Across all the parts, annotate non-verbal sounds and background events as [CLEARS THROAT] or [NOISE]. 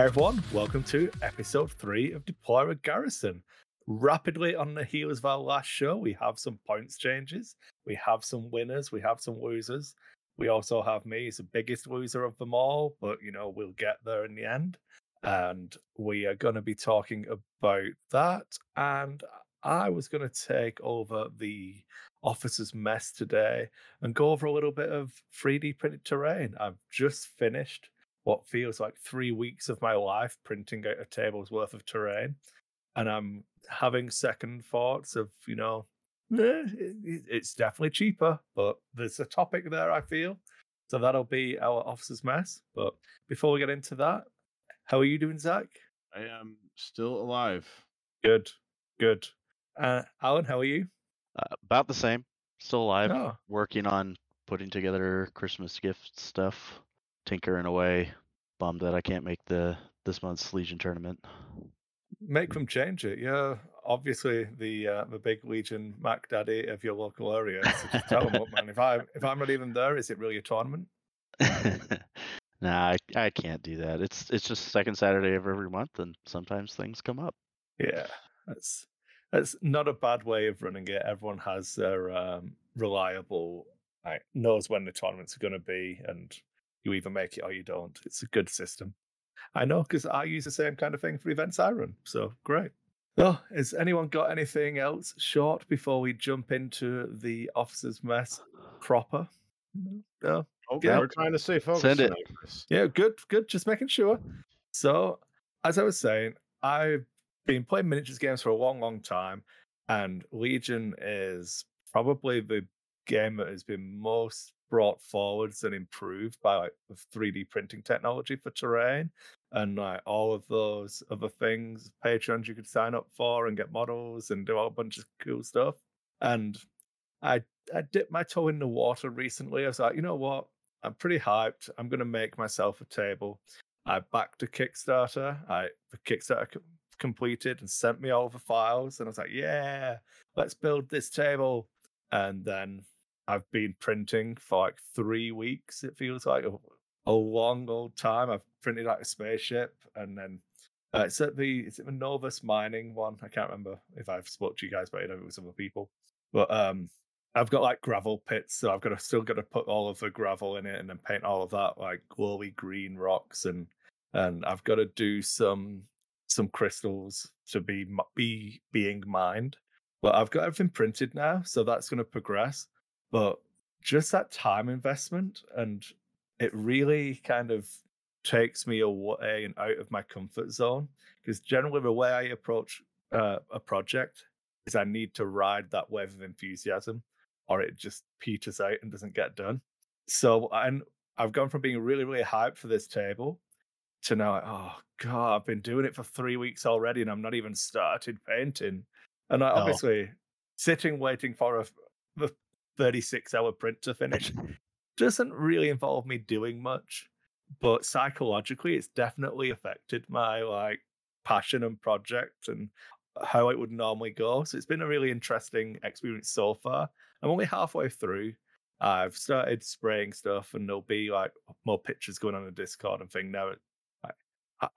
Hey everyone, welcome to episode three of Deploy Garrison. Rapidly on the heels of our last show, we have some points changes, we have some winners, we have some losers. We also have me as the biggest loser of them all, but you know, we'll get there in the end. And we are going to be talking about that. And I was going to take over the officer's mess today and go over a little bit of 3D printed terrain. I've just finished what feels like three weeks of my life printing out a table's worth of terrain. And I'm having second thoughts of, you know, eh, it's definitely cheaper, but there's a topic there, I feel. So that'll be our officer's mess. But before we get into that, how are you doing, Zach? I am still alive. Good, good. Uh, Alan, how are you? Uh, about the same. Still alive. Oh, Working on putting together Christmas gift stuff. Tinkering away. Bummed that I can't make the this month's Legion tournament. make them change it. Yeah, obviously the uh, the big Legion Mac Daddy of your local area. So just tell them, look, man, if I if I'm not even there, is it really a tournament? [LAUGHS] nah, I, I can't do that. It's it's just second Saturday of every month, and sometimes things come up. Yeah, that's that's not a bad way of running it. Everyone has their um, reliable, like, knows when the tournaments are going to be, and you either make it or you don't. It's a good system. I know because I use the same kind of thing for events I run. So great. Oh, has anyone got anything else short before we jump into the officer's mess proper? Mm-hmm. No. no? Okay, Yeah. we're trying to stay focused. Send it. Yeah, good, good. Just making sure. So, as I was saying, I've been playing miniatures games for a long, long time, and Legion is probably the game that has been most brought forwards and improved by like 3D printing technology for terrain and like all of those other things, patrons you could sign up for and get models and do a bunch of cool stuff. And I I dipped my toe in the water recently. I was like, you know what? I'm pretty hyped. I'm gonna make myself a table. I backed a Kickstarter. I the Kickstarter co- completed and sent me all the files, and I was like, yeah, let's build this table. And then I've been printing for like three weeks. It feels like a, a long old time. I've printed like a spaceship, and then uh, it's at the it's at the Novus mining one. I can't remember if I've spoke to you guys but it. If it was other people, but um, I've got like gravel pits, so I've got to still got to put all of the gravel in it and then paint all of that like glowy green rocks and and I've got to do some some crystals to be be being mined. But I've got everything printed now, so that's going to progress. But just that time investment and it really kind of takes me away and out of my comfort zone because generally the way I approach uh, a project is I need to ride that wave of enthusiasm or it just peters out and doesn't get done. So and I've gone from being really, really hyped for this table to now, like, oh god, I've been doing it for three weeks already, and I'm not even started painting. And I No. obviously sitting waiting for a, the 36 hour print to finish [LAUGHS] doesn't really involve me doing much, but psychologically, it's definitely affected my like passion and project and how it would normally go. So it's been a really interesting experience so far. I'm only halfway through. I've started spraying stuff, and there'll be like more pictures going on the Discord and thing now.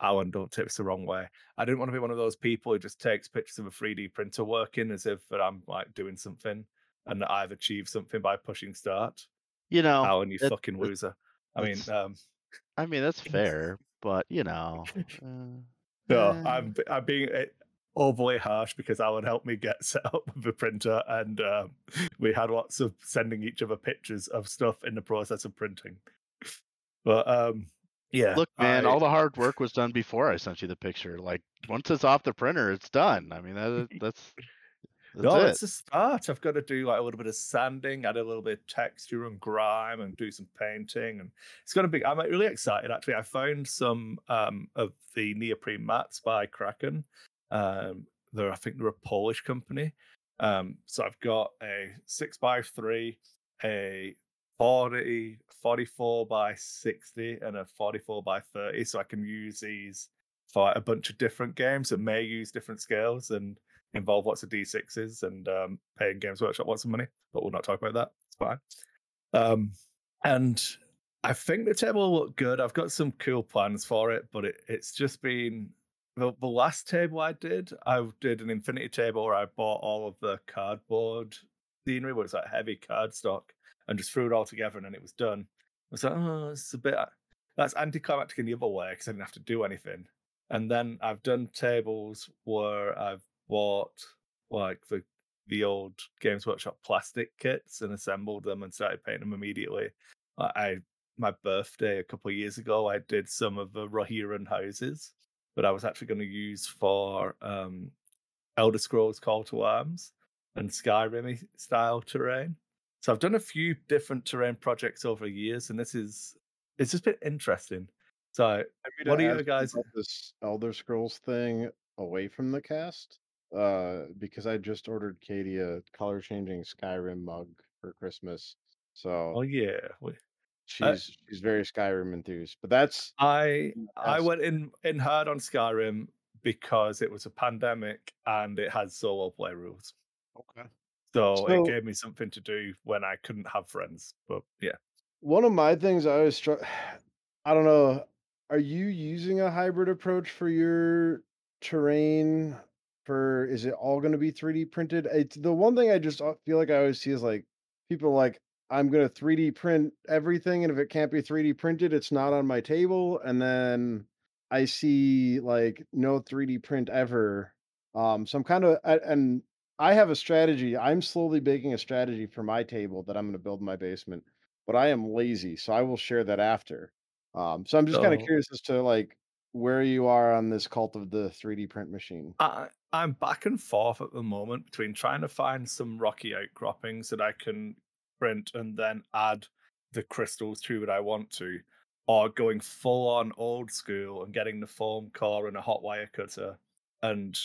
Alan, don't take this the wrong way. I didn't want to be one of those people who just takes pictures of a 3D printer working as if that I'm like doing something and that I've achieved something by pushing start. You know, Alan, you it- fucking it- loser. I mean, um, I mean that's [LAUGHS] fair, but you know, uh, No, eh, I'm b- I'm being overly harsh because Alan helped me get [LAUGHS] set up with the printer, and um, we had lots of sending each other pictures of stuff in the process of printing. But um, yeah, Look, man, I- all the hard work was done before I sent you the picture. Like once it's off the printer, it's done. I mean, that, that's that's no, it. it's a start. I've got to do like a little bit of sanding, add a little bit of texture and grime, and do some painting. And it's going to be. I'm really excited. Actually, I found some um, of the neoprene mats by Kraken. Um, they're, I think, they're a Polish company. Um, so I've got a six by three, a 40, 44 by 60, and a 44 by 30. So I can use these for a bunch of different games that may use different scales and involve lots of D6s and um, paying Games Workshop lots of money, but we'll not talk about that. It's fine. Um, and I think the table will look good. I've got some cool plans for it, but it, it's just been the, the last table I did. I did an infinity table where I bought all of the cardboard scenery, where it's like heavy cardstock, and just threw it all together, and then it was done. I was like, oh, it's a bit that's anticlimactic in the other way because I didn't have to do anything. And then I've done tables where I've bought like the the old Games Workshop plastic kits and assembled them and started painting them immediately. I my birthday a couple of years ago, I did some of the Rohirrim houses that I was actually going to use for um, Elder Scrolls Call to Arms and Skyrim style terrain. So I've done a few different terrain projects over the years, and this is it's just been interesting. So, what are you guys? This Elder Scrolls thing away from the cast, uh, because I just ordered Katie a color changing Skyrim mug for Christmas. So, oh yeah, we, she's uh, she's very Skyrim enthused. But that's I I went in in hard on Skyrim because it was a pandemic and it had solo play rules. Okay. So, so it gave me something to do when I couldn't have friends. But yeah. One of my things I always try [SIGHS] I don't know, are you using a hybrid approach for your terrain for is it all gonna be 3D printed? It's the one thing I just uh, feel like I always see is like people like I'm gonna 3D print everything, and if it can't be 3D printed, it's not on my table. And then I see like no 3D print ever. Um, so I'm kind of and I have a strategy. I'm slowly baking a strategy for my table that I'm gonna build in my basement but I am lazy, so I will share that after. Um, so I'm just kind of curious as to like where you are on this cult of the 3D print machine. I, I'm back and forth at the moment between trying to find some rocky outcroppings that I can print and then add the crystals to that I want to, or going full on old school and getting the foam core and a hot wire cutter and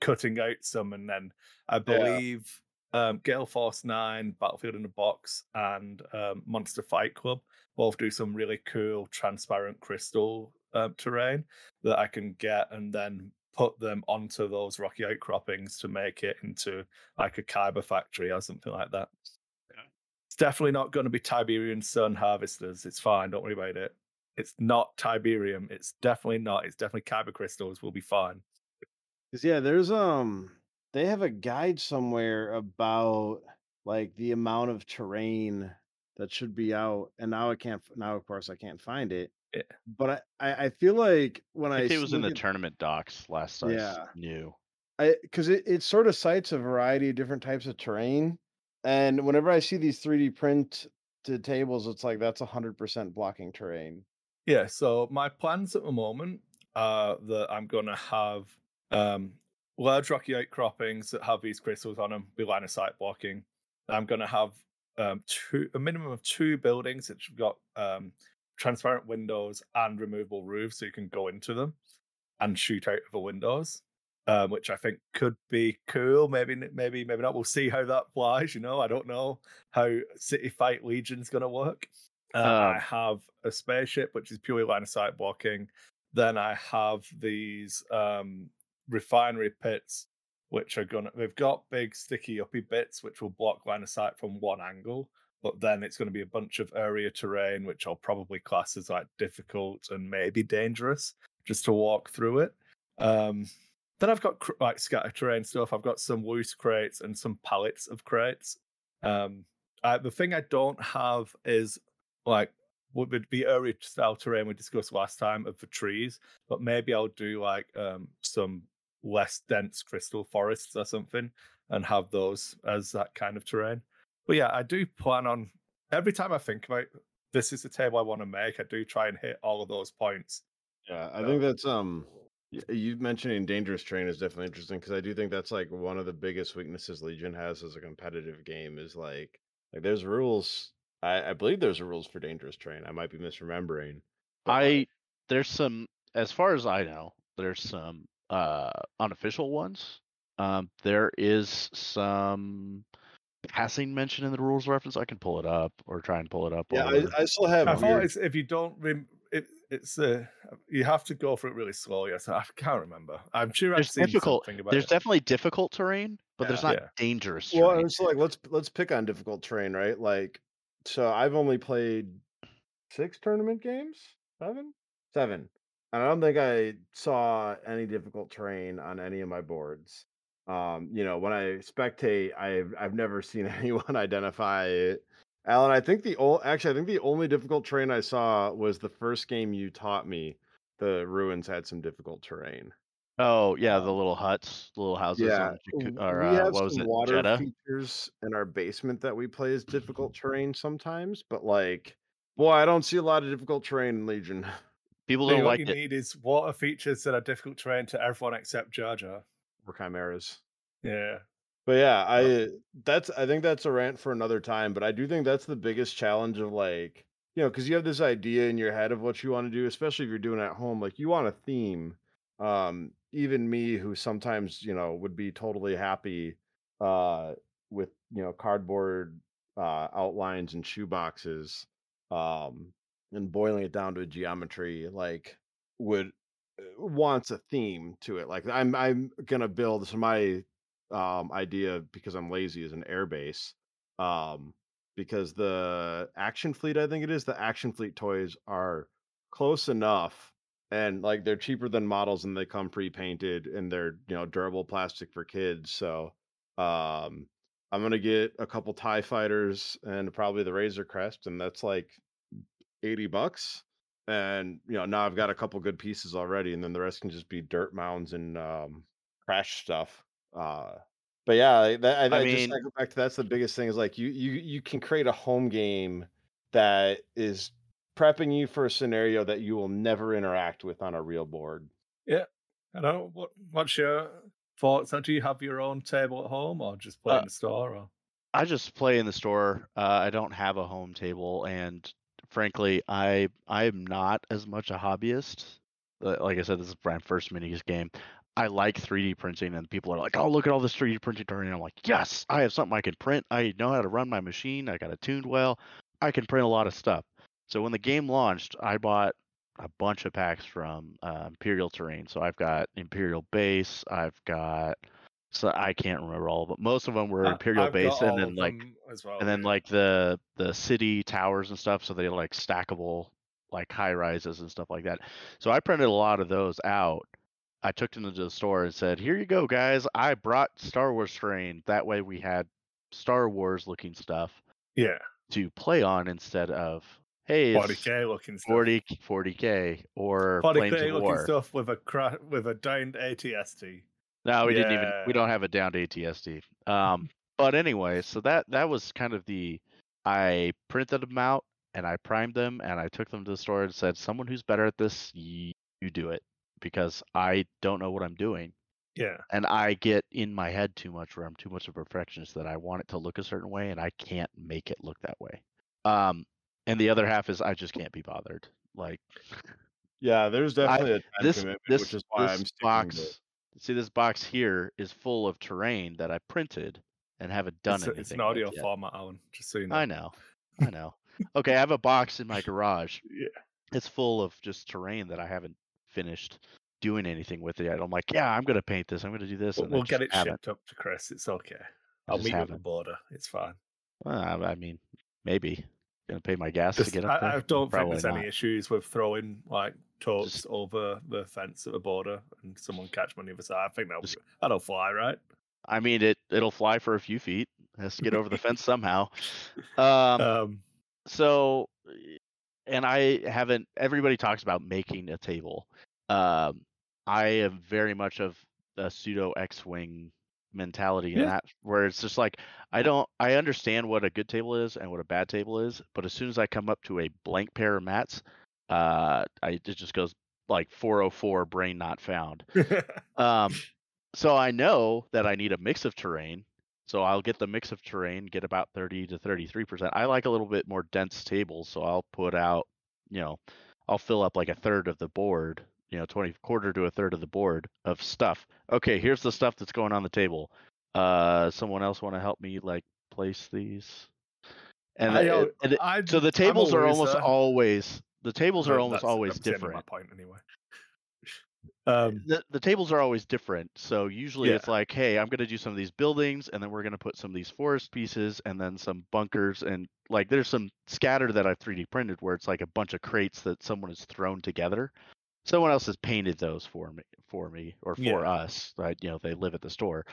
cutting out some and then I believe um, Gale Force 9, Battlefield in a Box, and um, Monster Fight Club both do some really cool transparent crystal um, terrain that I can get and then put them onto those rocky outcroppings to make it into like a kyber factory or something like that. Yeah. It's definitely not going to be Tiberian Sun harvesters. It's fine. Don't worry about it. It's not Tiberium. It's definitely not. It's definitely kyber crystals. We'll be fine. Cause yeah, there's um they have a guide somewhere about like the amount of terrain that should be out, and now I can't. Now, of course, I can't find it. Yeah. But I, I, I feel like when I, I it was in the at, tournament docs last time. yeah. I knew. I because it, it sort of cites a variety of different types of terrain, and whenever I see these 3D print to tables, it's like that's hundred percent blocking terrain. Yeah. So my plans at the moment are that I'm gonna have um large rocky outcroppings that have these crystals on them be line of sight blocking. I'm going to have um, two, a minimum of two buildings that have got um, transparent windows and removable roofs, so you can go into them and shoot out of the windows, um, which I think could be cool. Maybe, maybe, maybe not. We'll see how that flies. You know, I don't know how City Fight Legion's going to work. Uh, uh, I have a spaceship which is purely line of sight blocking. Then I have these um, refinery pits, which are gonna they've got big sticky uppy bits which will block line of sight from one angle, but then it's going to be a bunch of area terrain which I'll probably class as like difficult and maybe dangerous just to walk through it. Um, then I've got like scatter terrain stuff. I've got some loose crates and some pallets of crates. Um, I, the thing I don't have is like what would be area style terrain we discussed last time of the trees, but maybe I'll do like um, some less dense crystal forests or something and have those as that kind of terrain. But yeah, I do plan on every time I think about this is the table I want to make, I do try and hit all of those points. Yeah, I think that's um you mentioning dangerous train is definitely interesting because I do think that's like one of the biggest weaknesses Legion has as a competitive game is like like there's rules. I, I believe there's rules for dangerous train. I might be misremembering. I there's some as far as I know, there's some uh, unofficial ones. Um, there is some passing mention in the rules reference. I can pull it up or try and pull it up. Yeah, I, I, still have. I thought it's, if you don't, rem- it, it's uh, you have to go for it really slowly. I can't remember. I'm sure there's I've seen difficult. there's it. definitely difficult terrain, but yeah, there's not yeah. dangerous. Well, terrain. it's like let's let's pick on difficult terrain, right? Like, so I've only played six tournament games, seven, seven. And I don't think I saw any difficult terrain on any of my boards. Um, you know, when I spectate, I've I've never seen [LAUGHS] anyone identify it. Alan, I think the old actually I think the only difficult terrain I saw was the first game you taught me. The ruins had some difficult terrain. Oh yeah, the Um, little huts, the little houses Yeah, on Jakku- or we uh, have what was some it, water Jedha? features in our basement that we play as difficult [LAUGHS] terrain sometimes, but like, boy, I don't see a lot of difficult terrain in Legion. [LAUGHS] People don't what like you it. need is water features that are difficult terrain to everyone except Jar Jar. Or chimeras. Yeah. But yeah, I that's I think that's a rant for another time. But I do think that's the biggest challenge of like you know because you have this idea in your head of what you want to do, especially if you're doing it at home. Like you want a theme. Um, even me, who sometimes you know would be totally happy uh, with you know cardboard uh, outlines and shoe boxes, um, and boiling it down to a geometry, like would wants a theme to it. Like I'm I'm gonna build so my um idea because I'm lazy is an airbase. Um because the action fleet, I think it is, the action fleet toys are close enough and like they're cheaper than models and they come pre-painted and they're you know durable plastic for kids. So um I'm gonna get a couple TIE fighters and probably the Razor Crest, and that's like 80 bucks. And you know, now I've got a couple good pieces already, and then the rest can just be dirt mounds and um crash stuff. Uh but yeah, that, I, I I just I go back to that's the biggest thing is like you you you can create a home game that is prepping you for a scenario that you will never interact with on a real board. Yeah, I don't. What What's your thoughts? Do you have your own table at home, or just play Uh, in the store? Or I just play in the store. Uh, I don't have a home table, and frankly, I I am not as much a hobbyist. Like I said, this is my first mini game. I like 3D printing, and people are like, "Oh, look at all this 3D printing!" And I'm like, "Yes, I have something I can print. I know how to run my machine. I got it tuned well. I can print a lot of stuff." So when the game launched, I bought a bunch of packs from uh, Imperial Terrain. So I've got Imperial Base. I've got so I can't remember all, but most of them were Imperial Base, and then like well. and then like the the city towers and stuff so they're like stackable like high rises and stuff like that so i printed a lot of those out i took them to the store and said here you go guys i brought star wars terrain that way we had star wars looking stuff yeah, to play on instead of hey 40k looking stuff. 40 40k or 40k looking war stuff with a cra- with a downed ATST. No, we didn't even. We don't have it down to ATST. [LAUGHS] Um, but anyway, so that that was kind of the. I printed them out and I primed them and I took them to the store and said, "Someone who's better at this, y- you do it," because I don't know what I'm doing Yeah, and I get in my head too much, where I'm too much of a perfectionist that I want it to look a certain way and I can't make it look that way. Um, and the other half is I just can't be bothered. Like Yeah, there's definitely a time this this which is why this I'm box see this box here is full of terrain that I printed and haven't done it's, anything. it's an audio yet. format, Alan. Just so you know. I know, [LAUGHS] I know. Okay, I have a box in my [LAUGHS] garage. Yeah. It's full of just terrain that I haven't finished doing anything with it yet. I'm like, yeah, I'm gonna paint this. I'm gonna do this. We'll, and we'll get it haven't. shipped up to Chris. It's okay. I'll meet you at the border. It's fine. Well, I I mean, maybe gonna pay my gas to get up there. I, I don't Probably think there's not. any issues with throwing like totes Just- over the fence at the border and someone catch me on the other side. I think that'll, Just- that'll fly, right? I mean, it it'll fly for a few feet. It has to get over the fence [LAUGHS] somehow. Um, Um, so and i haven't everybody talks about making a table um i am very much of a pseudo x-wing mentality in Yeah. that where it's just like i don't i understand what a good table is and what a bad table is but as soon as i come up to a blank pair of mats uh i it just goes like 404 brain not found [LAUGHS] um, so I know that I need a mix of terrain. So I'll get the mix of terrain, get about 30 to 33%. I like a little bit more dense tables, so I'll put out, you know, I'll fill up like a third of the board, you know, 20 quarter to a third of the board of stuff. Okay, here's the stuff that's going on the table. Uh, someone else want to help me like place these? And, I, uh, and it- I, so the tables are always, almost uh, always the tables are almost that's- always that's different. My point, anyway. [LAUGHS] Um, the, the tables are always different. So usually Yeah. it's like, hey, I'm going to do some of these buildings and then we're going to put some of these forest pieces and then some bunkers and like there's some scatter that I've 3D printed where it's like a bunch of crates that someone has thrown together. Someone else has painted those for me for me or for Yeah. us, right? You know, they live at the store.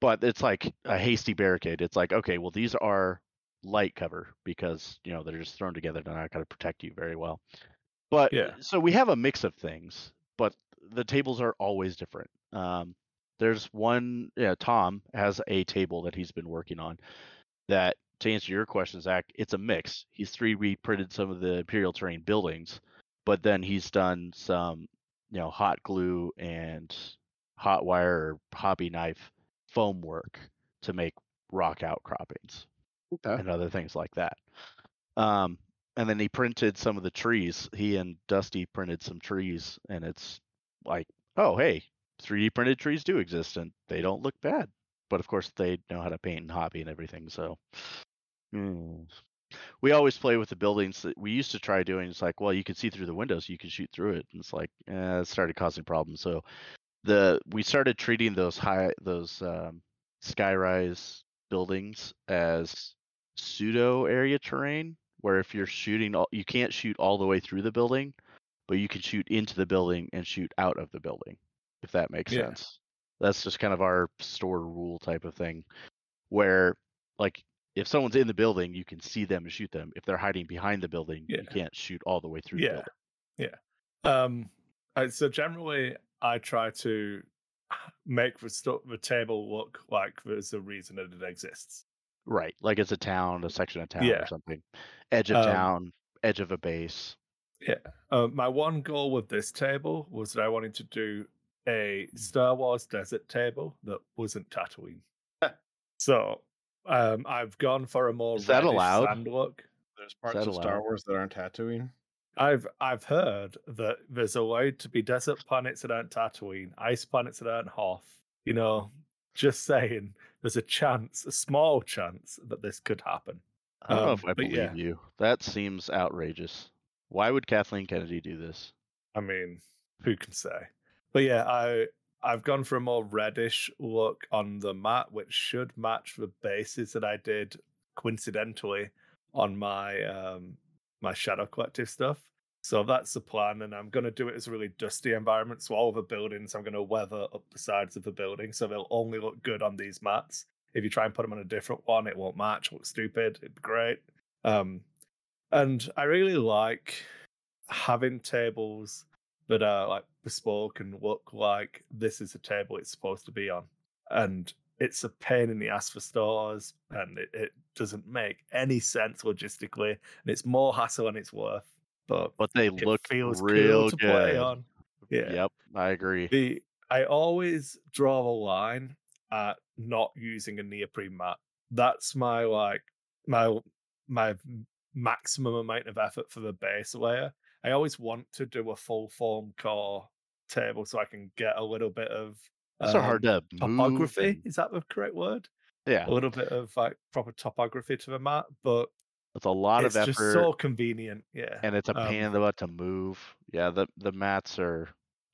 But it's like a hasty barricade. It's like, okay, well these are light cover because, you know, they're just thrown together. They're not going to protect you very well. But Yeah. so we have a mix of things, but the tables are always different. Um, there's one, yeah, Tom has a table that he's been working on that, to answer your question, Zach, it's a mix. He's 3D printed some of the Imperial Terrain buildings, but then he's done some, you know, hot glue and hot wire or hobby knife foam work to make rock outcroppings Okay. and other things like that. Um, and then he printed some of the trees. He and Dusty printed some trees, and it's like, oh, hey, 3D printed trees do exist, and they don't look bad. But of course, they know how to paint and hobby and everything. So, hmm. we always play with the buildings that we used to try doing. It's like, well, you can see through the windows, you can shoot through it, and it's like, eh, it started causing problems. So, the we started treating those high those um, skyrise buildings as pseudo area terrain where if you're shooting all, you can't shoot all the way through the building but you can shoot into the building and shoot out of the building if that makes Yeah. sense that's just kind of our store rule type of thing where like if someone's in the building you can see them and shoot them if they're hiding behind the building Yeah. you can't shoot all the way through the Yeah. Um, uh, so generally, I try to make the, stu- the table look like there's a reason that it exists. Right like it's a town a section of town Yeah. or something edge of Um, town edge of a base Uh, my one goal with this table was that I wanted to do a Star Wars desert table that wasn't Tatooine. [LAUGHS] so um, I've gone for a more Is that allowed? sand look. There's parts of Star? Wars that aren't Tatooine. I've I've heard that there's allowed to be desert planets that aren't Tatooine, ice planets that aren't Hoth. You know, just saying, there's a chance, a small chance that this could happen. I don't know Um, if I believe yeah. you. That seems outrageous. Why would Kathleen Kennedy do this? I mean, who can say? But yeah, I I've gone for a more reddish look on the mat, which should match the bases that I did coincidentally on my um my Shadow Collective stuff. So that's the plan, and I'm gonna do it as a really dusty environment. So all the buildings, I'm gonna weather up the sides of the building, so they'll only look good on these mats. If you try and put them on a different one, it won't match. Look stupid. It'd be great. Um, and I really like having tables that are like bespoke and look like this is a table it's supposed to be on. And it's a pain in the ass for stores and it, it doesn't make any sense logistically. And it's more hassle than it's worth. But But they look feels real cool to good. play on. Yeah. Yep, I agree. The I always draw the line at not using a neoprene mat. That's my like my my maximum amount of effort for the base layer. I always want to do a full foam core table so I can get a little bit of It's so hard um, to topography. and- Is that the correct word? yeah, A little bit of like proper topography to the mat, but it's a lot it's of just effort, so convenient. Yeah. and it's a pain in um, the butt to move. Yeah, the the mats are.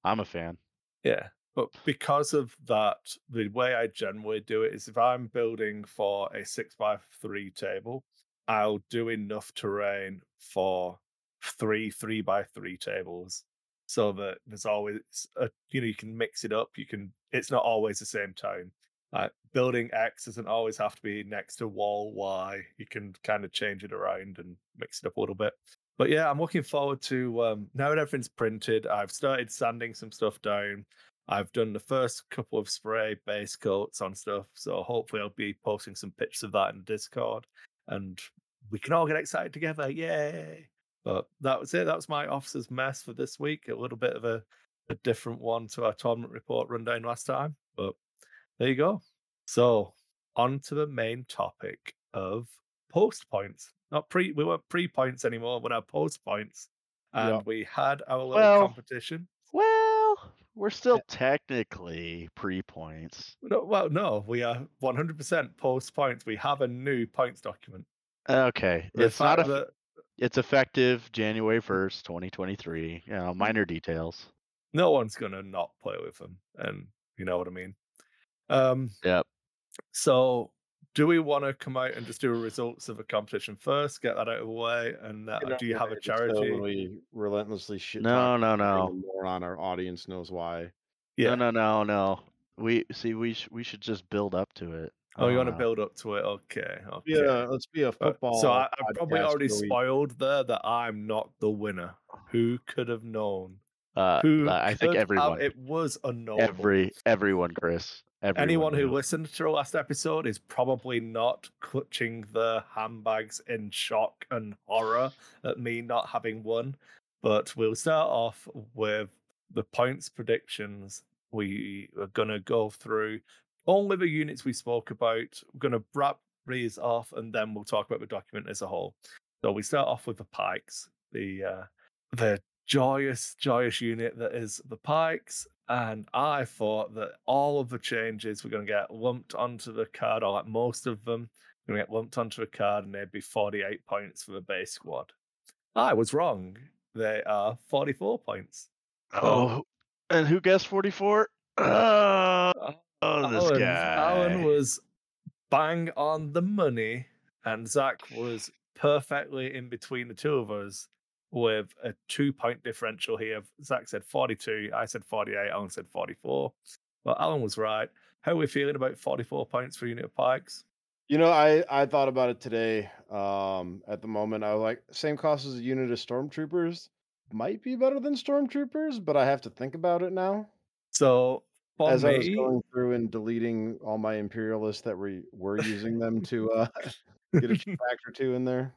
I'm a fan. Yeah. But because of that, the way I generally do it is if I'm building for a six by three table, I'll do enough terrain for three three by three tables. So that there's always a you know, you can mix it up. You can it's not always the same time. Like building X doesn't always have to be next to wall Y. You can kind of change it around and mix it up a little bit. But yeah, I'm looking forward to um, now that everything's printed. I've started sanding some stuff down. I've done the first couple of spray base coats on stuff, so hopefully I'll be posting some pictures of that in Discord, and we can all get excited together. Yay! But that was it. That was my officer's mess for this week. A little bit of a, a different one to our tournament report rundown last time, but there you go. So on to the main topic of post points. Not pre, we weren't pre points anymore. We're now post points, and Yeah. we had our little Well- competition. Well, we're still technically pre points. No, well, no, we are 100% post points. We have a new points document. Uh, okay, The it's not a. that- It's effective January mm. first, twenty twenty three. You know, mm. minor details. No one's gonna not play with them, and you know what I mean. Um, yeah. so do we want to come out and just do a results of a competition first, get that out of the way, and uh, do you have a the way just so charity? We relentlessly shit. No, no, no. them More on our audience knows why. Yeah. No, no, no, no. We see. We sh- we should just build up to it. Oh, you want to Uh, build up to it? Okay. Okay. Yeah, let's be a Uh, football. so I, probably already we- spoiled there that I'm not the winner. Who could have known? Uh, Who I think could have- everyone, It was unknowable. every everyone, Chris. Everyone Anyone who listened to the last episode is probably not clutching the handbags in shock and horror at me not having won. But we'll start off with the points predictions. We are going to go through only the units we spoke about. We're going to wrap these off and then we'll talk about the document as a whole. So we start off with the pikes, the uh, the joyous, joyous unit that is the pikes. And I thought that all of the changes were going to get lumped onto the card, or like most of them, going to get lumped onto the card, and they'd be 48 points for the base squad. I was wrong. They are 44 points. Oh, oh and who guessed forty four? Oh, [CLEARS THROAT] oh, this Alan, guy. Alan was bang on the money, and Zach was perfectly in between the two of us with a two point differential here. Zach said 42, I said 48, Alan said 44. Well, Alan was right. How are we feeling about 44 points for unit of pikes? You know, I I thought about it today. Um, at the moment, I was like, same cost as a unit of stormtroopers. Might be better than stormtroopers, but I have to think about it now. So As I was going through and deleting all my imperialists that we were using them to uh, [LAUGHS] get a [LAUGHS] factor two in there.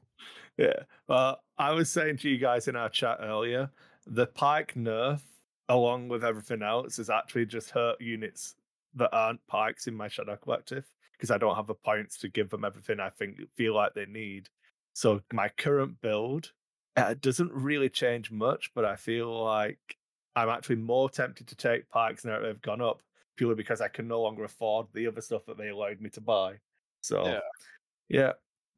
Yeah. Well, I was saying to you guys in our chat earlier, the Pike nerf, along with everything else, has actually just hurt units that aren't Pikes in my Shadow Collective because I don't have the points to give them everything I think feel like they need. So my current build uh, doesn't really change much, but I feel like I'm actually more tempted to take Pikes now that they've gone up purely because I can no longer afford the other stuff that they allowed me to buy. So Yeah. yeah.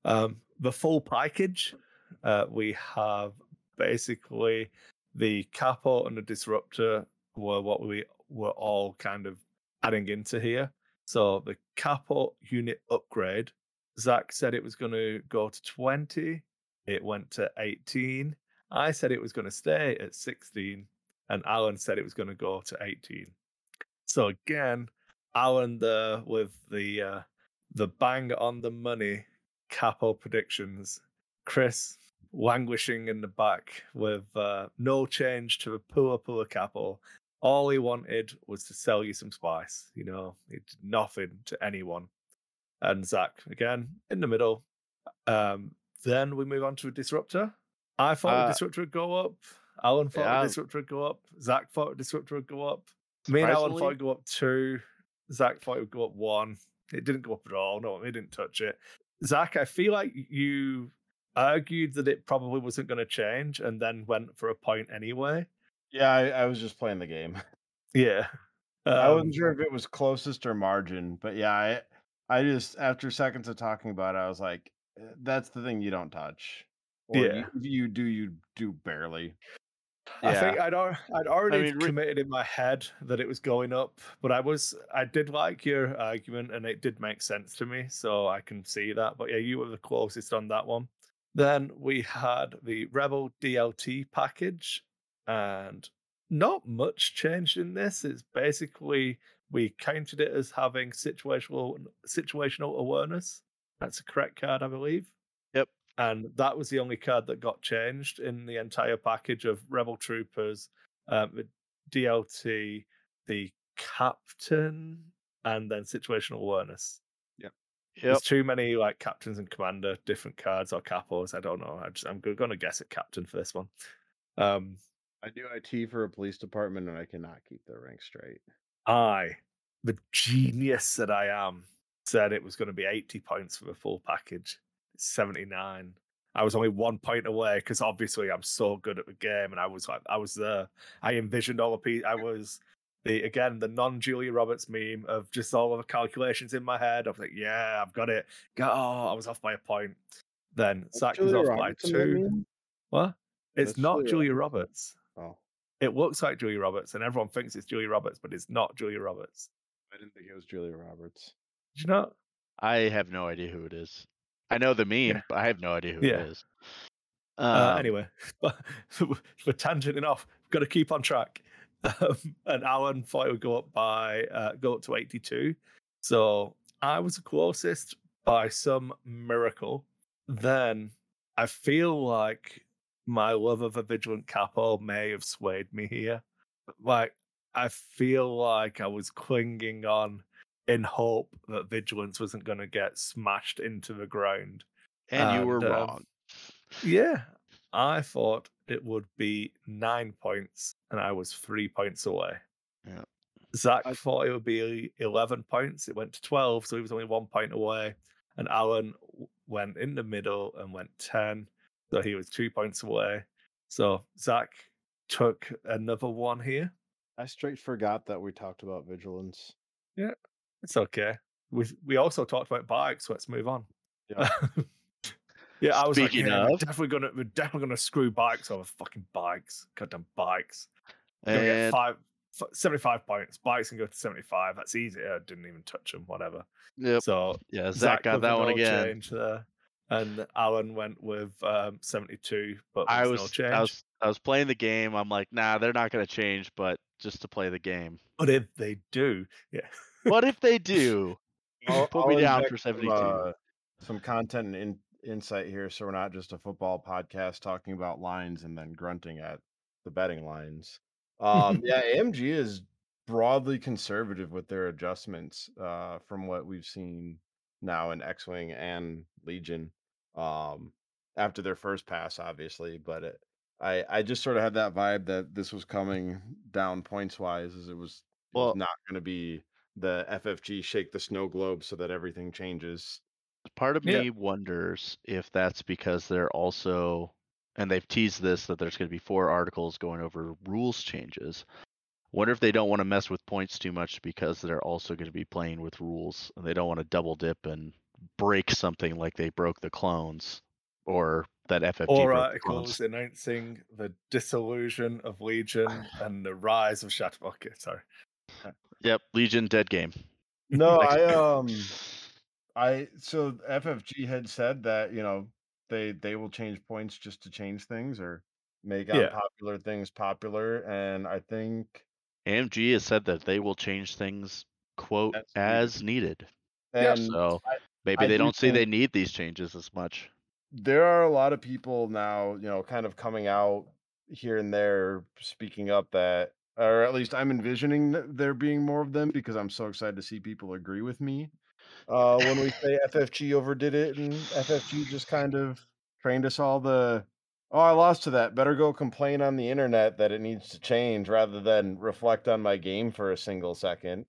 Um, the full package, uh, we have basically the capo and the disruptor were what we were all kind of adding into here. So the capo unit upgrade, Zach said it was going to go to 20. It went to 18. I said it was going to stay at 16. And Alan said it was going to go to 18. So again, Alan there with the uh, the bang on the money capo predictions. Chris languishing in the back with uh, no change to a poor, poor capo. All he wanted was to sell you some spice. You know, he did nothing to anyone. And Zach again in the middle. Um, then we move on to a disruptor. I thought Uh, the disruptor would go up. Alan thought Yeah. the disruptor would go up. Zach thought the disruptor would go up. Me and Alan thought it'd go up two. Zach thought it would go up one. It didn't go up at all. No, it didn't touch it. Zach, I feel like you argued that it probably wasn't going to change and then went for a point anyway. Yeah, I, I was just playing the game. [LAUGHS] Yeah. I Um, wasn't sure if it was closest or margin, but yeah, I I just after seconds of talking about it, I was like, "Eh, that's the thing you don't touch. Or Yeah. you, you do, you do barely. I think I'd I'd already mean, re- committed in my head that it was going up, but I was I did like your argument and it did make sense to me, so I can see that. But yeah, you were the closest on that one. Then we had the Rebel DLT package, and not much changed in this. It's basically we counted it as having situational situational awareness. That's a correct card, I believe. And that was the only card that got changed in the entire package of Rebel Troopers, um, the DLT, the Captain, and then situational awareness. Yep. There's too many like captains and commander, different cards or capos. I don't know. I just, I'm going to guess at captain for this one. Um, I do IT for a police department, and I cannot keep their rank straight. I, the genius that I am, said it was going to be 80 points for the full package. It's 79. I was only one point away because obviously I'm so good at the game, and I was like, I was there. I envisioned all the pe- I was the again the non Julia Roberts meme of just all of the calculations in my head. I was like, yeah, I've got it. Go. Oh, I was off by a point. Then Zach was off by two. What? It's That's not Julia Julia Roberts. Oh, it looks like Julia Roberts, and everyone thinks it's Julia Roberts, but it's not Julia Roberts. I didn't think it was Julia Roberts. Did you know? I have no idea who it is. I know the meme, but I have no idea who Yeah. it is. Uh, Um, anyway, [LAUGHS] [LAUGHS] we're tangenting off. We've got to keep on track. [LAUGHS] Um, and Alan thought it would go up by uh, go up to 82. So I was the closest by some miracle. Then I feel like my love of a vigilant capo may have swayed me here. Like I feel like I was clinging on in hope that vigilance wasn't going to get smashed into the ground. and you were and, um, wrong. Yeah, I thought it would be nine points, and I was three points away. Yeah. Zach I- thought it would be 11 points. It went to 12, so he was only one point away. And Alan went in the middle and went 10, so he was two points away. So Zach took another one here. I straight forgot that we talked about vigilance. It's okay. We we also talked about bikes, so let's move on. Yeah. [LAUGHS] yeah, I was Speaking like, yeah, we're definitely gonna we're definitely gonna screw bikes over fucking bikes. Goddamn bikes. Gonna get And five, f- 75 points. Bikes can go to 75. That's easy. I didn't even touch them, whatever. yep, So yeah, Zach, got that one again. Change there. And Alan went with um, 72, but I was no change. I was I was playing the game. I'm like, nah, they're not gonna change, but just to play the game. But if they do, yeah. What if they do? I'll- Put me I'll down inject for some, 72. uh, Some content and in, insight here, so we're not just a football podcast talking about lines and then grunting at the betting lines. Um, [LAUGHS] yeah, AMG is broadly conservative with their adjustments uh, from what we've seen now in X-wing and Legion. Um, after their first pass, obviously, but it, I I just sort of had that vibe that this was coming down points wise, as it was, it was Well- not going to be the FFG shake the snow globe so that everything changes. Part of Yeah. me wonders if that's because they're also, and they've teased this that there's going to be four articles going over rules changes. Wonder if they don't want to mess with points too much because they're also going to be playing with rules and they don't want to double dip and break something like they broke the clones or that FFG Or articles announcing the dissolution of Legion [SIGHS] and the rise of. Okay, sorry. Yep, Legion dead game. No, [LAUGHS] I [LAUGHS] um, I so FFG had said that you know they they will change points just to change things or make Yeah. unpopular things popular, and I think AMG has said that they will change things, quote, As needed. as needed. Yeah, and So I- maybe I they do don't see they need these changes as much. there are a lot of people now, you know, kind of coming out here and there, speaking up that, or at least I'm envisioning there being more of them because I'm so excited to see people agree with me. Uh, when we say FFG overdid it and FFG just kind of trained us all the, oh, I lost to that. Better go complain on the internet that it needs to change rather than reflect on my game for a single second.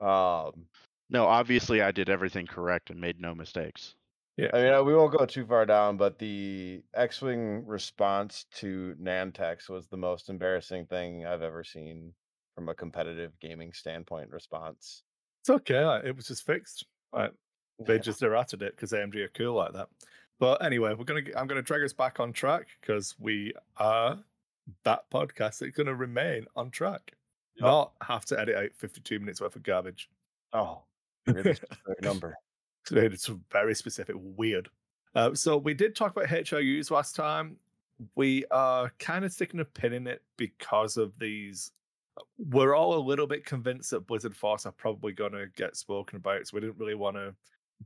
Um, No, obviously I did everything correct and made no mistakes. I mean, uh, we won't go too far down, but the X-wing response to Nantex was the most embarrassing thing I've ever seen from a competitive gaming standpoint. Response. It's okay. Like, it was just fixed. Like, they Yeah. just errated it because AMG are cool like that. But anyway, we're gonna. I'm gonna drag us back on track because we are that podcast that's gonna remain on track, Yep. not have to edit out 52 minutes worth of garbage. Oh, [LAUGHS] really number. It's very specific, weird. Uh, so we did talk about HRUs last time. We are kind of sticking a pin in it because of these. We're all a little bit convinced that Blizzard Force are probably going to get spoken about, so we didn't really want to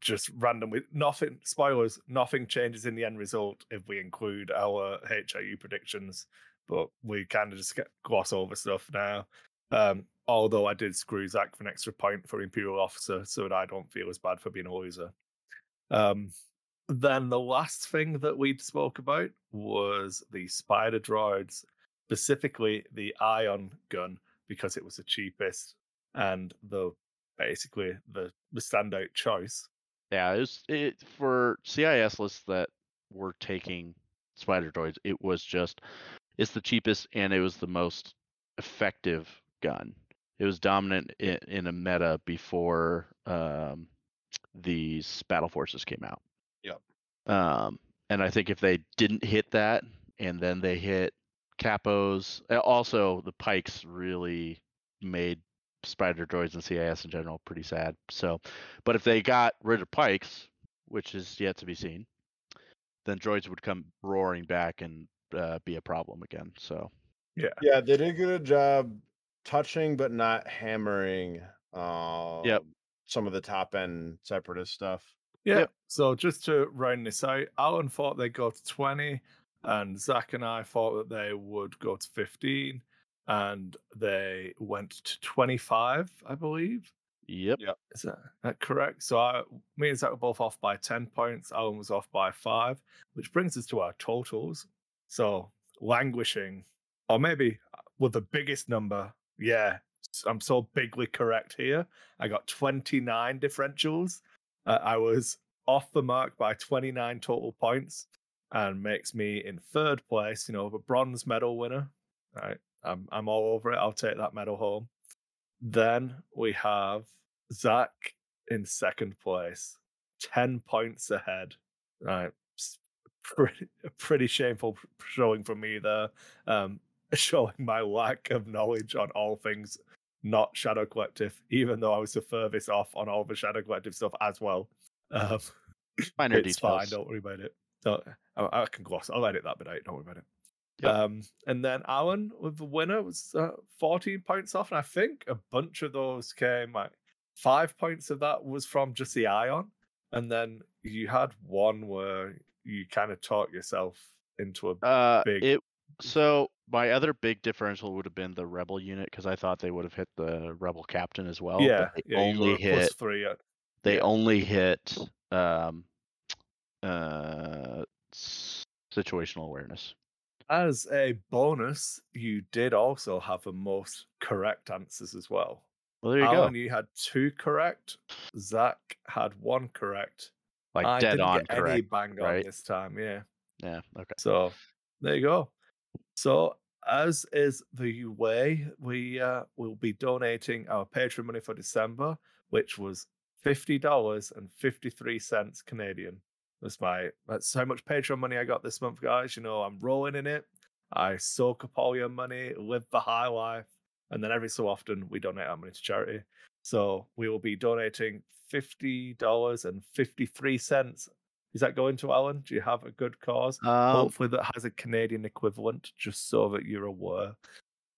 just randomly. Nothing spoilers. Nothing changes in the end result if we include our HRU predictions, but we kind of just get gloss over stuff now. Um, although I did screw Zach for an extra point for Imperial Officer, so that I don't feel as bad for being a loser. Um, then the last thing that we spoke about was the spider droids, specifically the ion gun, because it was the cheapest and the basically the, the standout choice. Yeah, it was it for CIS lists that were taking spider droids. It was just it's the cheapest and it was the most effective gun. It was dominant in, in a meta before um, these battle forces came out. Yep. Um, and I think if they didn't hit that and then they hit capos. Also, the pikes really made spider droids and CIS in general pretty sad. So, but if they got rid of pikes, which is yet to be seen, then droids would come roaring back and uh, be a problem again. So, Yeah. Yeah, they did a good job touching but not hammering um some of the top end separatist stuff. Yeah. Yep. So just to round this out, Alan thought they'd go to 20, and Zach and I thought that they would go to 15, and they went to 25, I believe. yep. Yep. Is that, that correct? So I, me and Zach were both off by 10 points. Alan was off by five, which brings us to our totals. So languishing, or maybe uh, with the biggest number, yeah, I'm so bigly correct here. I got 29 differentials. Uh, I was off the mark by 29 total points and makes me in third place, you know, a bronze medal winner. Right. I'm, I'm all over it. I'll take that medal home. Then we have Zach in second place, 10 points ahead. Right. Pretty, [LAUGHS] pretty shameful showing from me there. Um, [LAUGHS] showing my lack of knowledge on all things not Shadow Collective, even though I was the furthest off on all the Shadow Collective stuff as well. Um, [LAUGHS] Minor it's fine. Don't worry about it. Don't, I, I can gloss. I'll edit that bit out. Don't worry about it. Yep. Um, and then Alan with the winner was uh, 14 points off, and I think a bunch of those came like five points of that was from just the ion, and then you had one where you kind of taught yourself into a Uh, big- it so my other big differential would have been the rebel unit because I thought they would have hit the rebel captain as well. but yeah, they yeah, only a plus hit three. At, they yeah. only hit um uh situational awareness. as a bonus, you did also have the most correct answers as well. Well, there you Alan, go. you had two correct. Zach had one correct. Like I dead on get any correct. bang on right? this time. Yeah. Yeah. Okay. So there you go. So as is the way, we uh, will be donating our Patreon money for December, which was fifty dollars and fifty three cents Canadian. That's my that's how much Patreon money I got this month, guys. You know I'm rolling in it. I soak up all your money, live the high life, and then every so often we donate our money to charity. So we will be donating fifty dollars and fifty three cents. Is that going to Alan? Do you have a good cause? Um, Hopefully that has a Canadian equivalent, just so that you're aware.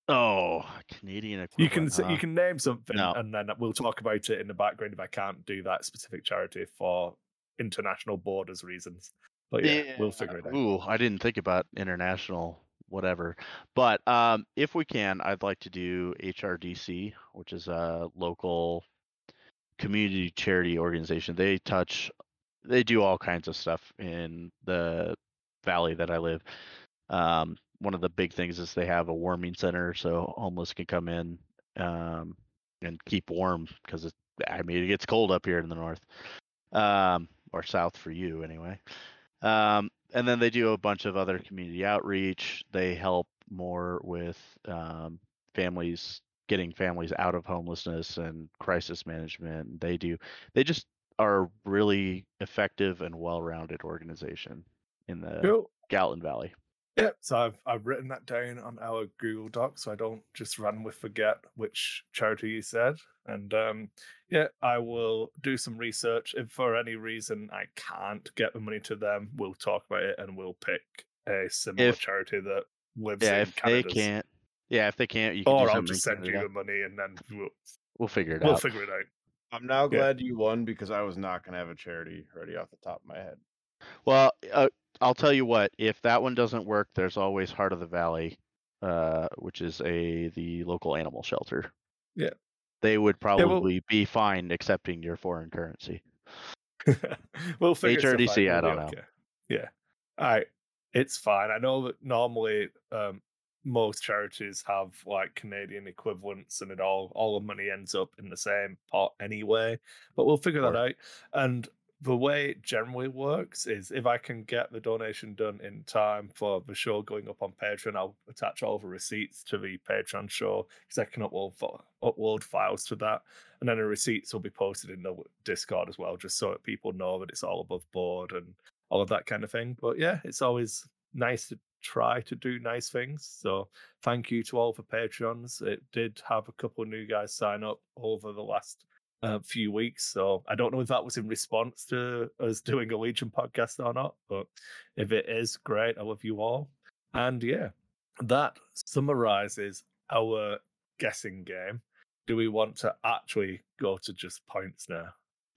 oh, Canadian You can s- you can name something, No. and then we'll talk about it in the background if I can't do that specific charity for international borders reasons. But yeah, we'll figure it out. Ooh, I didn't think about international whatever. But um, if we can, I'd like to do HRDC, which is a local community charity organization. They touch, they do all kinds of stuff in the valley that I live. Um, one of the big things is they have a warming center, so homeless can come in um, and keep warm because it. I mean, it gets cold up here in the north, um, or south for you anyway. Um, and then they do a bunch of other community outreach. They help more with um, families getting families out of homelessness and crisis management. They do. They just are a really effective and well-rounded organization in the Cool. Gallatin Valley. Yeah, so I've I've written that down on our Google Doc, so I don't just run randomly forget which charity you said. And um, yeah, I will do some research. If for any reason I can't get the money to them, we'll talk about it and we'll pick a similar If- charity that lives Yeah, in if Canada. they can't, yeah, if they can't, you can or I'll just send you the money and then we'll We'll figure it out. we'll figure it out. I'm now Yeah. glad you won because I was not gonna have a charity ready off the top of my head. Well, uh, I'll tell you what. If that one doesn't work, there's always Heart of the Valley, uh, which is a the local animal shelter. Yeah. They would well- probably be fine accepting your foreign currency. [LAUGHS] we'll figure HRDC, I don't know. okay. Yeah. All right. It's fine. I know that normally um, most charities have like Canadian equivalents and it all all the money ends up in the same pot anyway. But we'll figure that out. And the way it generally works is if I can get the donation done in time for the show going up on Patreon, I'll attach all the receipts to the Patreon show because I can upload upload files to that, and then the receipts will be posted in the Discord as well, just so that people know that it's all above board and all of that kind of thing. But yeah, it's always nice to try to do nice things. So thank you to all the patrons. It did have a couple new guys sign up over the last uh, few weeks. So I don't know if that was in response to us [LAUGHS] doing a Legion podcast or not, but if it is, great. I love you all. And yeah, that summarizes our guessing game. Do we want to actually go to just points now?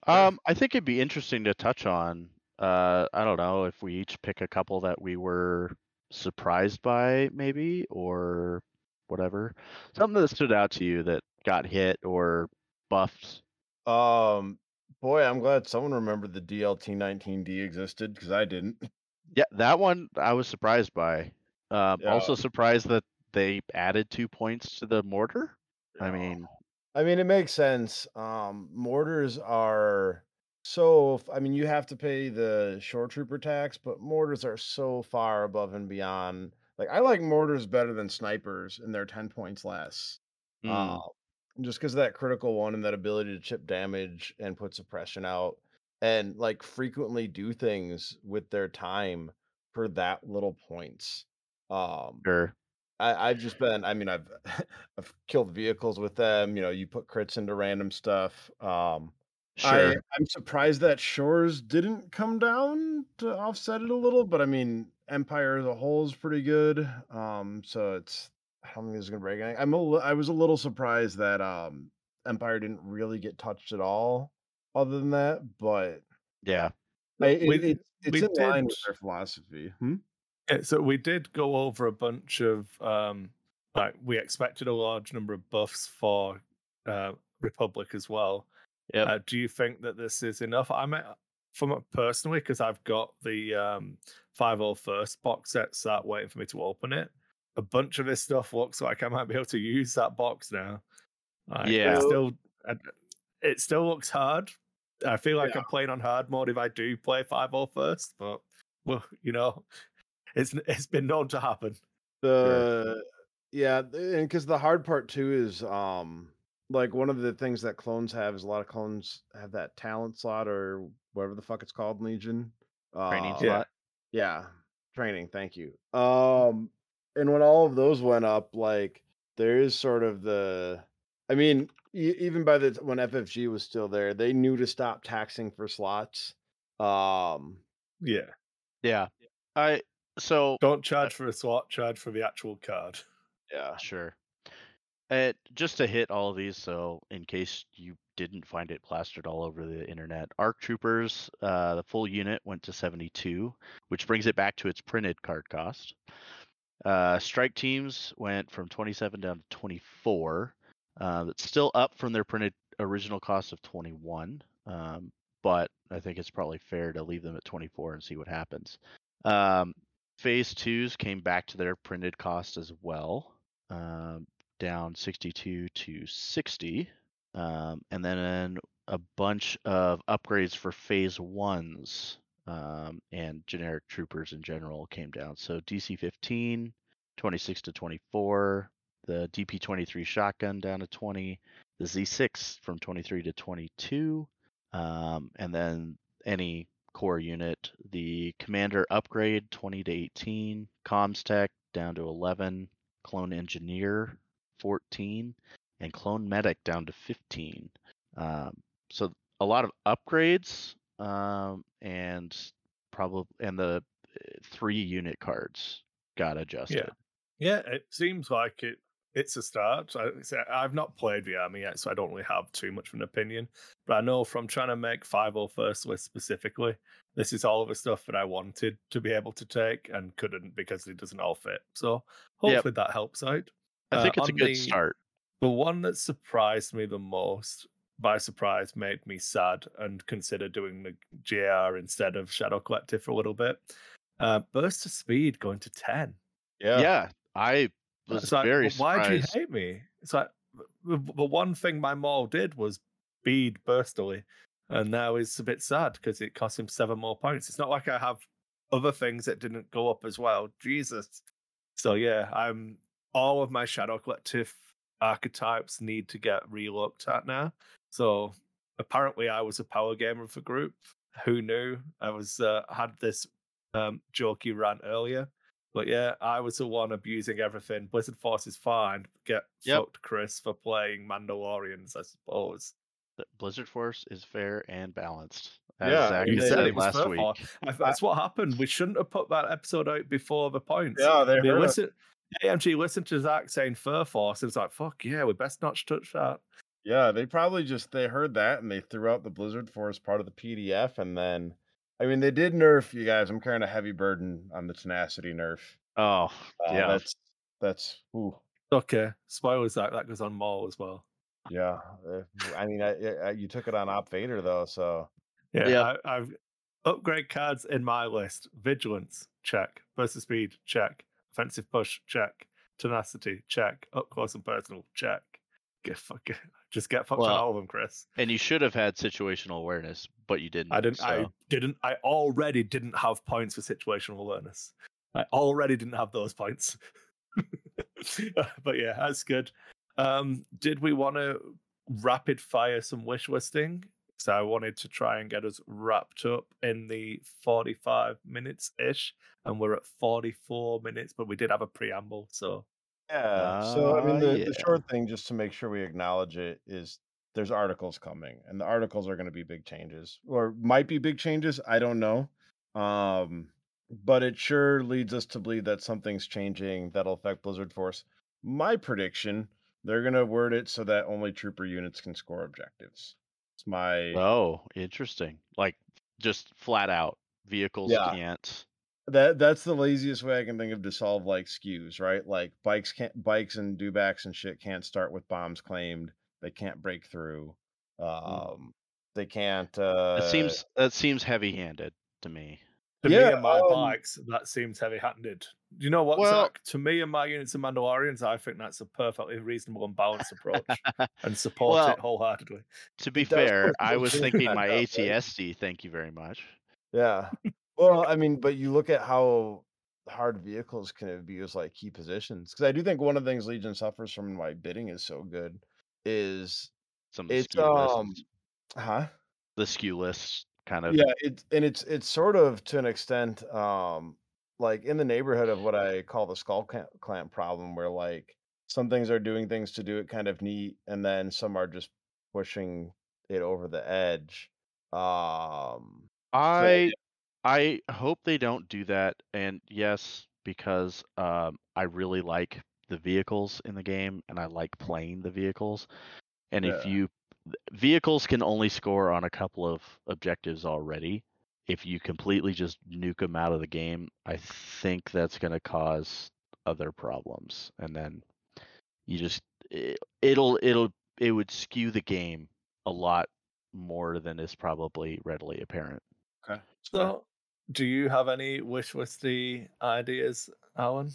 Um, I think it'd be interesting to touch on. Uh, I don't know if we each pick a couple that we were surprised by, maybe, or whatever. Something that stood out to you that got hit or buffed. Um, boy, I'm glad someone remembered the DLT19D existed because I didn't. [LAUGHS] Yeah, that one I was surprised by. Um, Yeah. Also surprised that they added two points to the mortar. I mean, I mean, it makes sense. Um, mortars are so. I mean, you have to pay the shore trooper tax, but mortars are so far above and beyond. Like, I like mortars better than snipers, and they're ten points less. mm, Uh, just because of that critical one and that ability to chip damage and put suppression out, and like frequently do things with their time for that little points. Um, sure. I, I've just been. I mean, I've [LAUGHS] I've killed vehicles with them. You know, you put crits into random stuff. Um, Sure. I, I'm surprised that Shores didn't come down to offset it a little, but I mean, Empire as a whole is pretty good. Um, so it's I don't think it's gonna break anything. I'm a li- I was a little surprised that um Empire didn't really get touched at all, other than that. But yeah. I, it, we- it- it's we in line with did- their philosophy. Hmm? Yeah, so we did go over a bunch of um like we expected a large number of buffs for uh Republic as well. Yep. Uh, do you think that this is enough? I mean, from it personally, because I've got the um 501st box set sat waiting for me to open it. A bunch of this stuff looks like I might be able to use that box now. Like, it Yeah. still, I- it still looks hard. I feel like Yeah. I'm playing on hard mode if I do play 501st, but well, [LAUGHS] you know, it's it's been known to happen. The yeah, and because the hard part too is um like one of the things that clones have is a lot of clones have that talent slot or whatever the fuck it's called in Legion. Training Uh, slot. Yeah, training. Thank you. Um, and when all of those went up, like there is sort of the, I mean, e- even by the when FFG was still there, they knew to stop taxing for slots. Um, Yeah. Yeah. I so Don't charge for a slot, charge for the actual card. yeah, Sure. Uh, just to hit all of these, so in case you didn't find it plastered all over the internet, ARC Troopers, uh, the full unit went to 72, which brings it back to its printed card cost. Uh, strike teams went from 27 down to 24. Uh, that's still up from their printed original cost of 21, um, but I think it's probably fair to leave them at 24 and see what happens. Um, phase twos came back to their printed cost as well um, down 62 to 60. Um, and then a bunch of upgrades for phase ones um, and generic troopers in general came down. So DC 15, 26 to 24, the DP 23 shotgun down to 20, the Z6 from 23 to 22, um, and then any core unit, the commander upgrade 20 to 18, comms tech down to 11, clone engineer 14 and clone medic down to 15 um, so a lot of upgrades um, and probably and the uh, three unit cards got adjusted Yeah, yeah it seems like it. It's a start. I, I've not played the army yet, so I don't really have too much of an opinion. But I know from trying to make 501st list specifically, this is all of the stuff that I wanted to be able to take and couldn't because it doesn't all fit. So Yep. hopefully that helps out. I think Uh, it's a good the- start The one that surprised me the most by surprise made me sad and consider doing the GR instead of Shadow Collective for a little bit. Uh, burst of speed going to 10. yeah, yeah, i was It's like, very "Well, why do you hate me? It's like the, the one thing my mole did was bead burstily, and now he's a bit sad because it cost him seven more points. It's not like I have other things that didn't go up as well. Jesus. So yeah, I'm all of my Shadow Collective archetypes need to get relooked at now. So apparently, I was a power gamer of the group. Who knew? I was uh, had this um, jokey rant earlier But yeah, I was the one abusing everything. Blizzard Force is fine. Get Yep. fucked, Chris, for playing Mandalorians, I suppose. The Blizzard Force is fair and balanced. As Yeah, Zach you said said it last week. That's what happened. We shouldn't have put that episode out before the points. Yeah, they They heard us. listen, AMG listened to Zach saying Fur Force. It was like, fuck yeah, we best not touch that. Yeah, they probably just they heard that and they threw out the Blizzard Force part of the PDF, and then I mean they did nerf you guys. I'm carrying a heavy burden on the tenacity nerf. Oh, Uh, yeah. that's that's ooh, Okay, spoilers, Zach. That goes on more as well. yeah. uh, I mean, I, I, you took it on Op Vader though, so Yeah, Yep. I, I've upgrade cards in my list: vigilance, check; burst of speed, check; offensive push, check; tenacity, check; up close and personal, check. Get fuck, just get fucked on Well, all of them, Chris. And you should have had situational awareness, but you didn't. I didn't. I didn't. I already didn't have points for situational awareness. I already didn't have those points. [LAUGHS] but yeah, that's good. Um, did we want to rapid fire some wish listing? So I wanted to try and get us wrapped up in the 45 minutes ish, and we're at 44 minutes, but we did have a preamble. So yeah. so I mean, Uh, the, the short thing, just to make sure we acknowledge it, is there's articles coming, and the articles are going to be big changes, or might be big changes. I don't know. Um, but it sure leads us to believe that something's changing that'll affect Blizzard Force. My prediction: they're going to word it so that only trooper units can score objectives. It's my Oh, interesting. Like just flat out vehicles Yeah. can't. that that's the laziest way I can think of to solve like skews, right? Like bikes can't bikes and dewbacks and shit can't start with bombs claimed. They can't break through. Um they can't uh It seems that seems heavy-handed to me. To me and my um, bikes, that seems heavy-handed. Do you know what, Well- Zach? To me and my units of Mandalorians, I think that's a perfectly reasonable and balanced approach, [LAUGHS] and support Well, it wholeheartedly. To be fair, I was thinking my? ATST. Thank you very much. Yeah. Well, I mean, but you look at how hard vehicles can abuse like key positions. Because I do think one of the things Legion suffers from why bidding is so good is Some of it's skew um lists, huh? the skew lists kind of. yeah it's and it's it's sort of to an extent um like in the neighborhood of what i call the skull clamp, problem where like some things are doing things to do it kind of neat and then some are just pushing it over the edge um I I hope they don't do that. And yes, because um, I really like the vehicles in the game, and I like playing the vehicles. And if you vehicles can only score on a couple of objectives already. If you completely just nuke them out of the game, I think that's going to cause other problems, and then you just it, it'll it'll it would skew the game a lot more than is probably readily apparent. okay So, do you have any wish listy ideas, Alan?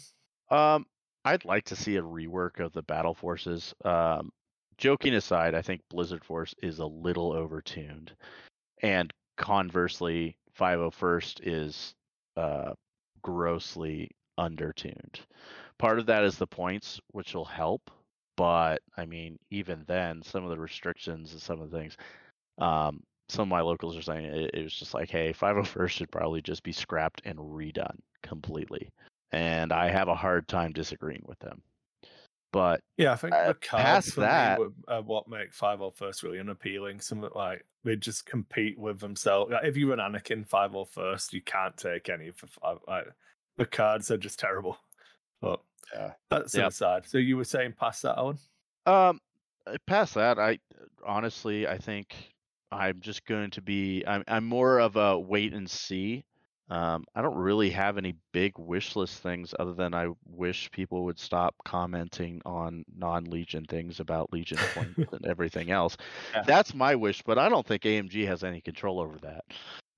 Um, I'd like to see a rework of the battle forces. Um, joking aside, I think Blizzard Force is a little overtuned, and conversely, 501st is uh, grossly undertuned. Part of that is the points, which will help, but I mean, even then, some of the restrictions and some of the things. Um, some of my locals are saying it, it was just like, hey, 501st should probably just be scrapped and redone completely and I have a hard time disagreeing with them. But Yeah, I think Uh, the cards for that- me were, are what make Five Hundred First really unappealing. Some like they just compete with themselves. Like, if you run Anakin Five Hundred First, you can't take any for five. Like the cards are just terrible. But yeah that's Yep. aside. So you were saying past that, Alan? um, uh, past that, I honestly I think I'm just going to be I'm I'm more of a wait and see. Um, I don't really have any big wish list things other than I wish people would stop commenting on non-Legion things about Legion points [LAUGHS] and everything else. Yeah. That's my wish, but I don't think AMG has any control over that.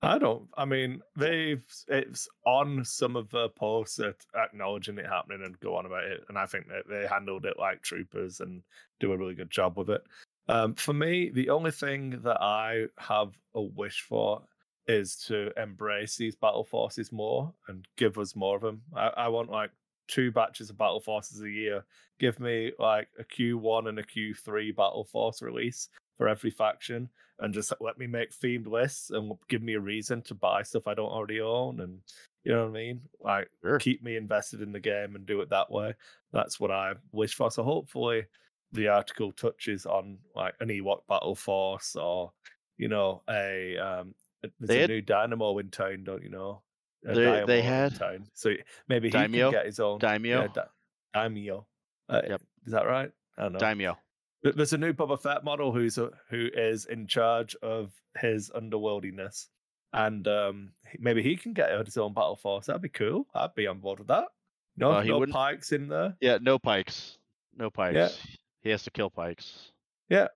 I don't. I mean, they've it's on some of the posts that acknowledging it happening and go on about it, and I think that they handled it like troopers and do a really good job with it. Um, for me, the only thing that I have a wish for is to embrace these battle forces more and give us more of them. I, I want like two batches of battle forces a year. Give me like a Q1 and a Q3 battle force release for every faction and just let me make themed lists and give me a reason to buy stuff I don't already own and you know what I mean? Like Sure. keep me invested in the game and do it that way. That's what I wish for. So hopefully the article touches on like an Ewok battle force or you know a um there's They a had- new Dynamo in town, don't you know? They- they in had- town. so maybe he Daimyo? can get his own Daimyo? Yeah, da- Daimyo. Uh, Yep. Is that right? I don't know. Daimyo. Th- There's a new Boba Fett model who's a, who is in charge of his underworldiness, and um, maybe he can get his own battle force. That'd be cool. I'd be on board with that. No, he no wouldn't- pikes in there. Yeah, no pikes. No pikes. Yeah. He has to kill pikes. Yeah.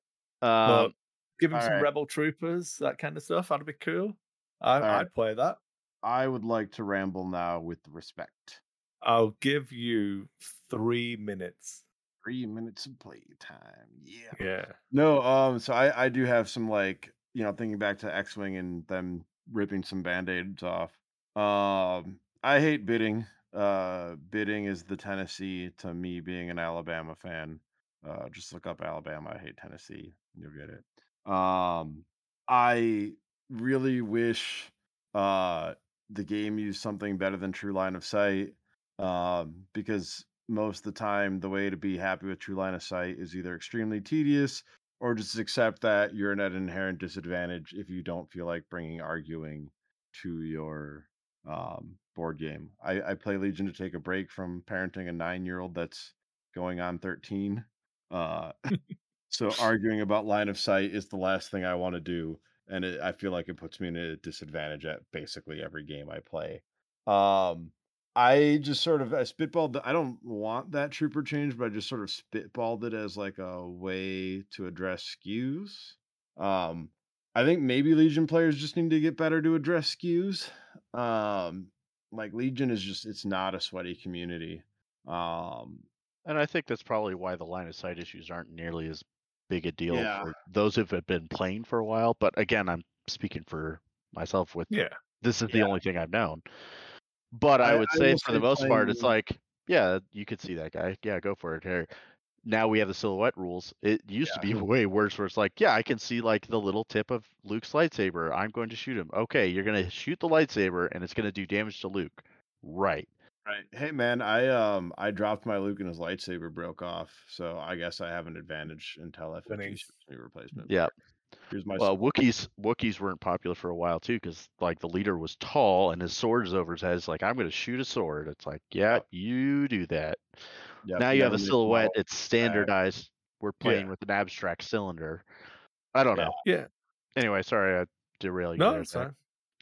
Um, give him some alright. rebel troopers, that kind of stuff. That'd be cool. I. I'd play that. I would like to ramble now with respect. I'll give you three minutes. Three minutes of playtime. Yeah. Yeah. No, um, so I I do have some like you know thinking back to X Wing and them ripping some band aids off. Um, I hate bidding. Uh, bidding is the Tennessee to me being an Alabama fan. Uh, just look up Alabama. I hate Tennessee. You'll get it. Um, I really wish uh the game used something better than True Line of Sight. Um, because most of the time the way to be happy with True Line of Sight is either extremely tedious or just accept that you're at an inherent disadvantage if you don't feel like bringing arguing to your um, board game. I, I play Legion to take a break from parenting a nine year old that's going on 13. Uh, [LAUGHS] so arguing about line of sight is the last thing I want to do. And it, I feel like it puts me in a disadvantage at basically every game I play. Um, I just sort of I spitballed. I don't want that trooper change, but I just sort of spitballed it as like a way to address skews. Um, I think maybe Legion players just need to get better to address skews. Um, like Legion is just it's not a sweaty community. Um, and I think that's probably why the line of sight issues aren't nearly as big a deal Yeah. for those who have been playing for a while. But again, I'm speaking for myself with Yeah. this is the Yeah. only thing I've known. But I, I- would say for the most part, it's like, yeah, you could see that guy. Yeah, go for it. Here. Now we have the silhouette rules. It used to be [LAUGHS] way worse where it's like, yeah, I can see like the little tip of Luke's lightsaber. I'm going to shoot him. Okay, you're gonna shoot the lightsaber and it's gonna do damage to Luke. Right. Right. Hey man, I um I dropped my Luke and his lightsaber broke off, so I guess I have an advantage until FFG Winning. ships me replacement. Yeah. Here's my Well, sword. Wookiees Wookiees weren't popular for a while too, because like the leader was tall and his sword is over his head. It's like I'm gonna shoot a sword. It's like, yeah, you do that. Yep, now you have a silhouette. all. It's standardized. We're playing Yeah. with an abstract cylinder. I don't Yeah. know. Yeah. Anyway, sorry I derail you. No, there, it's Zach. fine.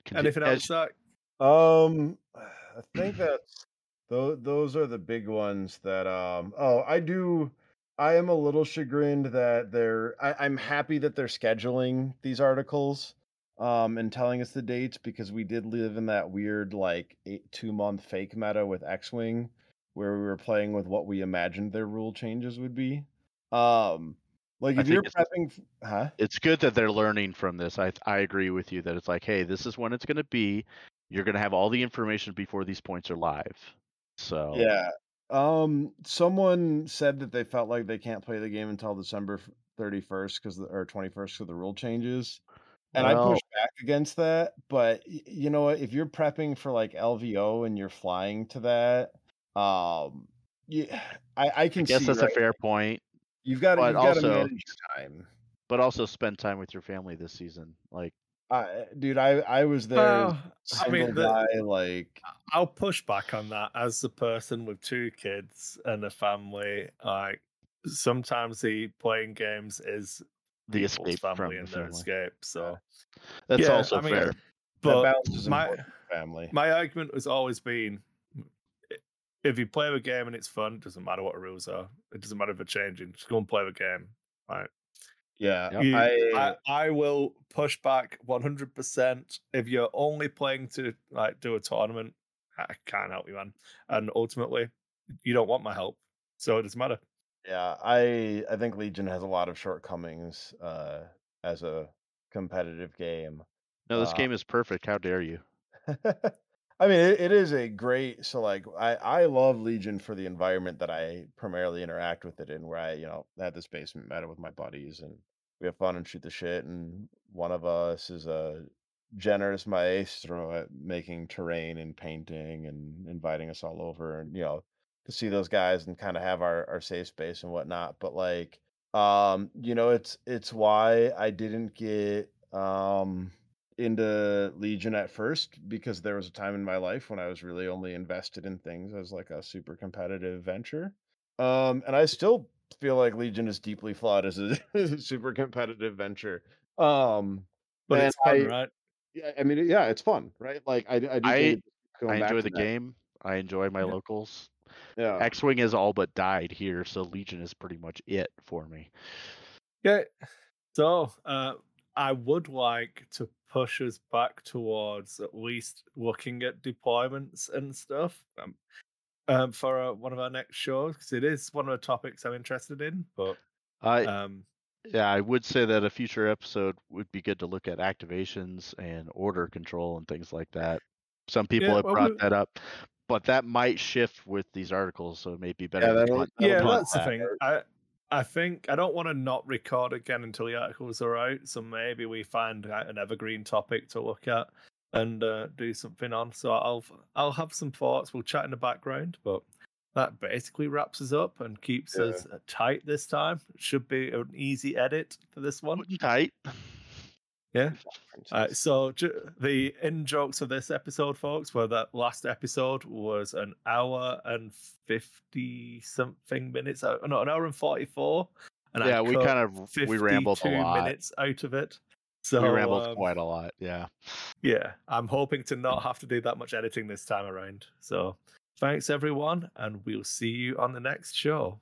Conti- Anything as- else, Zach? Um, [SIGHS] I think that's those. Those are the big ones that. Um. Oh, I do. I am a little chagrined that they're. I, I'm happy that they're scheduling these articles, um, and telling us the dates because we did live in that weird like eight two month fake meta with X Wing, where we were playing with what we imagined their rule changes would be. Um, like if you're think it's- prepping, huh? it's good that they're learning from this. I I agree with you that it's like, hey, this is when it's gonna be. You're gonna have all the information before these points are live. So Yeah. Um someone said that they felt like they can't play the game until December 31st cuz or 21st cuz the rule changes. And I push back against that, but you know what, if you're prepping for like LVO and you're flying to that, um yeah, I I can I guess see that's right? a fair point. You've got to you've got to also- manage time. But also spend time with your family this season. Like I dude, I I was there I mean, the- guy like I'll push back on that as a person with two kids and a family. Like sometimes the playing games is the escape family from and the their family. escape. So That's Yeah, also I mean, fair. but my family. my argument has always been if you play the game and it's fun, it doesn't matter what the rules are. It doesn't matter if they're changing. Just go and play the game. Right. Yeah, You- I, I, I will push back 100% if you're only playing to like do a tournament. I can't help you, man. And ultimately, you don't want my help, so it doesn't matter. Yeah, I I think Legion has a lot of shortcomings uh, as a competitive game. No, this uh, game is perfect. How dare you? [LAUGHS] I mean, it, it is a great. So, like, I I love Legion for the environment that I primarily interact with it in, where I you know had this basement meta with my buddies, and we have fun and shoot the shit. And one of us is a generous maestro at making terrain and painting and inviting us all over and you know to see those guys and kind of have our our safe space and whatnot. But like um, you know, it's it's why I didn't get um into Legion at first because there was a time in my life when I was really only invested in things as like a super competitive venture. Um, and I still feel like Legion is deeply flawed as a, [LAUGHS] as a super competitive venture. Um, But and it's fun, I- right? yeah, I mean, yeah, it's fun, right? Like I, I do. I- going I enjoy the that. game. I enjoy my Yeah. locals. Yeah, X Wing has all but died here, so Legion is pretty much it for me. Yeah. So uh, I would like to push us back towards at least looking at deployments and stuff um, um, for uh, one of our next shows because it is one of the topics I'm interested in. But I um, yeah, I would say that a future episode would be good to look at activations and order control and things like that. Some people Yeah, have well, brought we- that up, but that might shift with these articles, so it may be better. Yeah, that'll- that'll yeah, that's the that. thing. I I think I don't want to not record again until the articles are out. So maybe we find an evergreen topic to look at and uh, do something on. So I'll I'll have some thoughts. We'll chat in the background, but that basically wraps us up and keeps Yeah. us uh, tight this time. Should be an easy edit for this one. Tight. Yeah. Uh, so ju- the in jokes of this episode, folks, were that last episode was an hour and fifty something minutes. uh, No, an hour and forty four. And I yeah, we kind of we rambled a lot. minutes out of it. So we rambled um, quite a lot. Yeah. yeah, I'm hoping to not [LAUGHS] have to do that much editing this time around. So thanks everyone, and we'll see you on the next show.